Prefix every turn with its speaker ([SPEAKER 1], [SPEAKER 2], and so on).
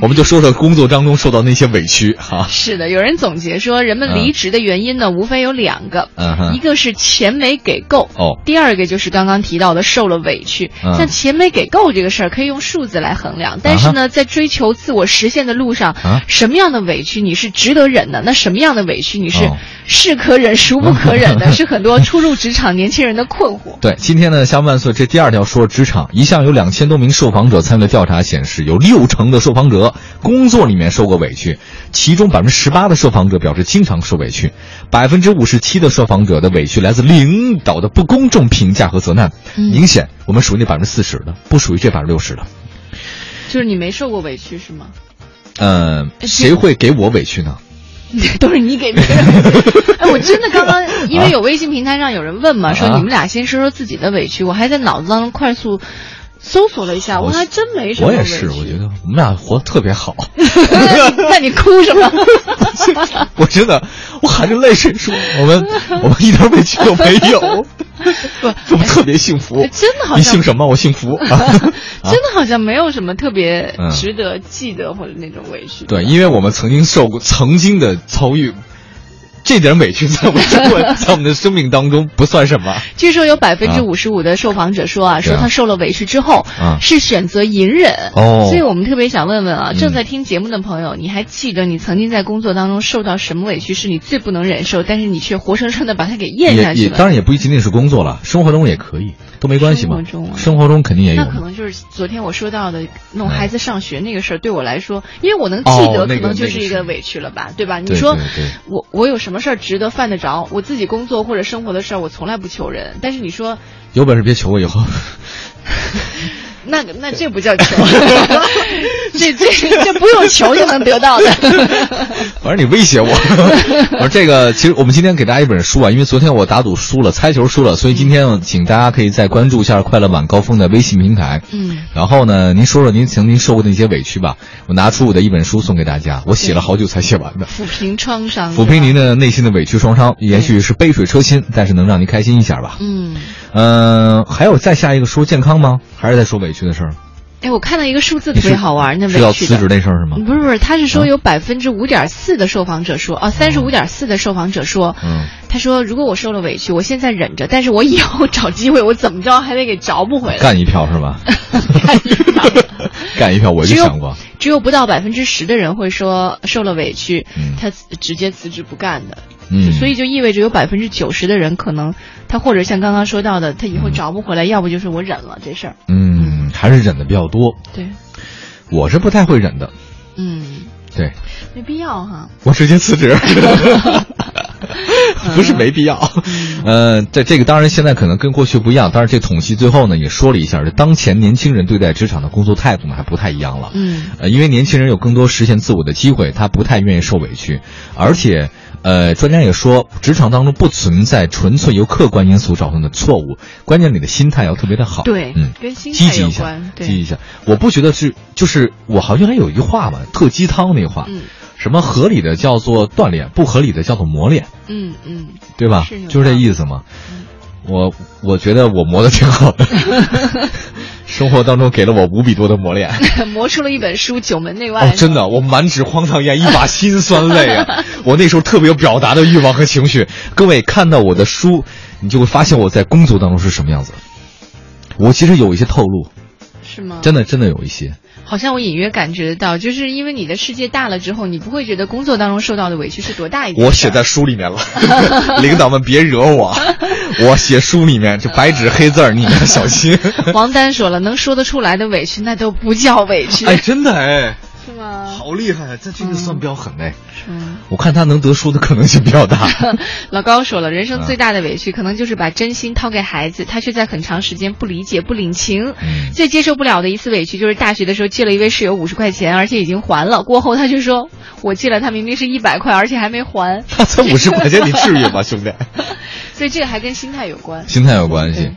[SPEAKER 1] 我们就说说工作当中受到那些委屈哈。
[SPEAKER 2] 是的，有人总结说，人们离职的原因呢，无非有两个，
[SPEAKER 1] 嗯
[SPEAKER 2] 一个是钱没给够，
[SPEAKER 1] 哦
[SPEAKER 2] 第二个就是刚刚提到的受了委屈。
[SPEAKER 1] 嗯
[SPEAKER 2] 像钱没给够这个事儿，可以用数字来衡量，但是呢，在追求自我实现的路上，
[SPEAKER 1] 啊
[SPEAKER 2] 什么样的委屈你是值得忍的？那什么样的委屈你是
[SPEAKER 1] 哦
[SPEAKER 2] 是可忍孰不可忍的？是很多初入职场年轻人的困惑。
[SPEAKER 1] 对，今天呢，像万岁这第二条说职场，一项有两千多名受访者参与的调查显示，有六成的受访者工作里面受过委屈，其中百分之十八的受访者表示经常受委屈，百分之五十七的受访者的委屈来自领导的不公正评价和责难。
[SPEAKER 2] 嗯
[SPEAKER 1] 明显，我们属于那百分之四十的，不属于这百分之六十的。
[SPEAKER 2] 就是你没受过委屈是吗？
[SPEAKER 1] 嗯、谁会给我委屈呢？
[SPEAKER 2] 都是你给别人。哎，我真的刚刚因为有微信平台上有人问嘛，说
[SPEAKER 1] 啊
[SPEAKER 2] 你们俩先说说自己的委屈，我还在脑子当中快速搜索了一下，
[SPEAKER 1] 我
[SPEAKER 2] 我还真没什么委屈。
[SPEAKER 1] 我也是，我觉得我们俩活得特别好。
[SPEAKER 2] 那你哭什么？
[SPEAKER 1] 我真的，我含着泪水说，我们 我们一点委屈都没有，
[SPEAKER 2] 不，
[SPEAKER 1] 我们特别幸福。
[SPEAKER 2] 真的好像
[SPEAKER 1] 你姓什么？我姓福。啊
[SPEAKER 2] 真的好像没有什么特别
[SPEAKER 1] 嗯
[SPEAKER 2] 值得记得或者那种委屈。
[SPEAKER 1] 对，因为我们曾经受过，曾经的遭遇，这点委屈在我们生活，在我们的生命当中不算什么。
[SPEAKER 2] 据说有百分之五十五的受访者说啊，说他受了委屈之后
[SPEAKER 1] 啊
[SPEAKER 2] 是选择隐忍。
[SPEAKER 1] 哦
[SPEAKER 2] 所以我们特别想问问啊，
[SPEAKER 1] 嗯
[SPEAKER 2] 正在听节目的朋友，你还记得你曾经在工作当中受到什么委屈是你最不能忍受，但是你却活生生的把它给咽下去了？
[SPEAKER 1] 当然也不仅仅是工作了，生活中也可以，都没关系嘛。
[SPEAKER 2] 生活中啊
[SPEAKER 1] 生活中肯定也有。
[SPEAKER 2] 那可能就是昨天我说到的弄孩子上学那个事儿，对我来说，因为我能记得，可能就是一
[SPEAKER 1] 个
[SPEAKER 2] 委屈了吧，对吧？你
[SPEAKER 1] 对
[SPEAKER 2] 说我我有什么事儿值得犯得着？我自己工作或者生活的事儿，我从来不求人。但是你说
[SPEAKER 1] 有本事别求我以后。
[SPEAKER 2] 那那这不叫求，这这这不用求就能得到的。
[SPEAKER 1] 反正你威胁我。我说这个，其实我们今天给大家一本书啊，因为昨天我打赌输了，猜球输了，所以今天请大家可以再关注一下快乐晚高峰的微信平台。
[SPEAKER 2] 嗯，
[SPEAKER 1] 然后呢，您说说您曾经受过的一些委屈吧。我拿出我的一本书送给大家，我写了好久才写完的。
[SPEAKER 2] 抚平创伤，
[SPEAKER 1] 抚平您的内心的委屈创伤，也许是杯水车薪，但是能让您开心一下吧。
[SPEAKER 2] 嗯。
[SPEAKER 1] 嗯、还有再下一个说健康吗？还是在说委屈的事儿？
[SPEAKER 2] 哎，我看到一个数字特别好玩，那委屈的
[SPEAKER 1] 是要辞职那事儿是吗？
[SPEAKER 2] 不是不是，他是说有百分之五点四的受访者说，啊，三十五点四的受访者说，
[SPEAKER 1] 嗯，
[SPEAKER 2] 他说如果我受了委屈，我现在忍着，但是我以后 找机会，我怎么着还得给找不回来。
[SPEAKER 1] 干一票是吧？
[SPEAKER 2] 干一票，
[SPEAKER 1] 干一票，我就想过。
[SPEAKER 2] 只有不到百分之十的人会说受了委屈，
[SPEAKER 1] 嗯
[SPEAKER 2] 他直接辞职不干的。
[SPEAKER 1] 嗯，
[SPEAKER 2] 所以就意味着有百分之九十的人可能他或者像刚刚说到的，他以后找不回来，要不就是我忍了这事儿。
[SPEAKER 1] 嗯，还是忍的比较多。
[SPEAKER 2] 对，
[SPEAKER 1] 我是不太会忍的。
[SPEAKER 2] 嗯，
[SPEAKER 1] 对，
[SPEAKER 2] 没必要哈。
[SPEAKER 1] 我直接辞职。不是没必要，呃，在这个当然现在可能跟过去不一样，但是这统计最后呢也说了一下，这当前年轻人对待职场的工作态度呢还不太一样了。
[SPEAKER 2] 嗯，
[SPEAKER 1] 呃，因为年轻人有更多实现自我的机会，他不太愿意受委屈，而且，呃，专家也说，职场当中不存在纯粹由客观因素造成的错误，关键你的心态要特别的好。
[SPEAKER 2] 对
[SPEAKER 1] 嗯，
[SPEAKER 2] 跟心
[SPEAKER 1] 积极一下
[SPEAKER 2] 态有关，对
[SPEAKER 1] 积极一下。我不觉得是，就是我好像还有一句话嘛，特鸡汤那话，
[SPEAKER 2] 嗯
[SPEAKER 1] 什么合理的叫做锻炼，不合理的叫做磨练，
[SPEAKER 2] 嗯嗯，
[SPEAKER 1] 对吧？
[SPEAKER 2] 是
[SPEAKER 1] 就是这意思嘛。我我觉得我磨的挺好的，生活当中给了我无比多的磨练。
[SPEAKER 2] 磨出了一本书《九门内外》
[SPEAKER 1] 哦，真的，我满纸荒唐言，一把辛酸泪啊！我那时候特别有表达的欲望和情绪。各位看到我的书，你就会发现我在工作当中是什么样子。我其实有一些透露，
[SPEAKER 2] 是吗？
[SPEAKER 1] 真的真的有一些。
[SPEAKER 2] 好像我隐约感觉得到，就是因为你的世界大了之后，你不会觉得工作当中受到的委屈是多大一点。
[SPEAKER 1] 我写在书里面了，领导们别惹我，我写书里面就白纸黑字儿，你们小心。
[SPEAKER 2] 王丹说了，能说得出来的委屈，那都不叫委屈。
[SPEAKER 1] 哎，真的哎，
[SPEAKER 2] 是吗？
[SPEAKER 1] 好厉害啊！这这个算标狠哎。
[SPEAKER 2] 是吗？
[SPEAKER 1] 我看他能得书的可能性比较大。
[SPEAKER 2] 老高说了，人生
[SPEAKER 1] 嗯
[SPEAKER 2] 最大的委屈，可能就是把真心掏给孩子，他却在很长时间不理解、不领情。
[SPEAKER 1] 嗯
[SPEAKER 2] 最接受不了的一次委屈，就是大学的时候借了一位室友五十块钱，而且已经还了。过后他就说，我借了他明明是一百块，而且还没还。
[SPEAKER 1] 他才五十块钱，你至于吗，兄弟？
[SPEAKER 2] 所以这个还跟心态有关。
[SPEAKER 1] 心态有关系。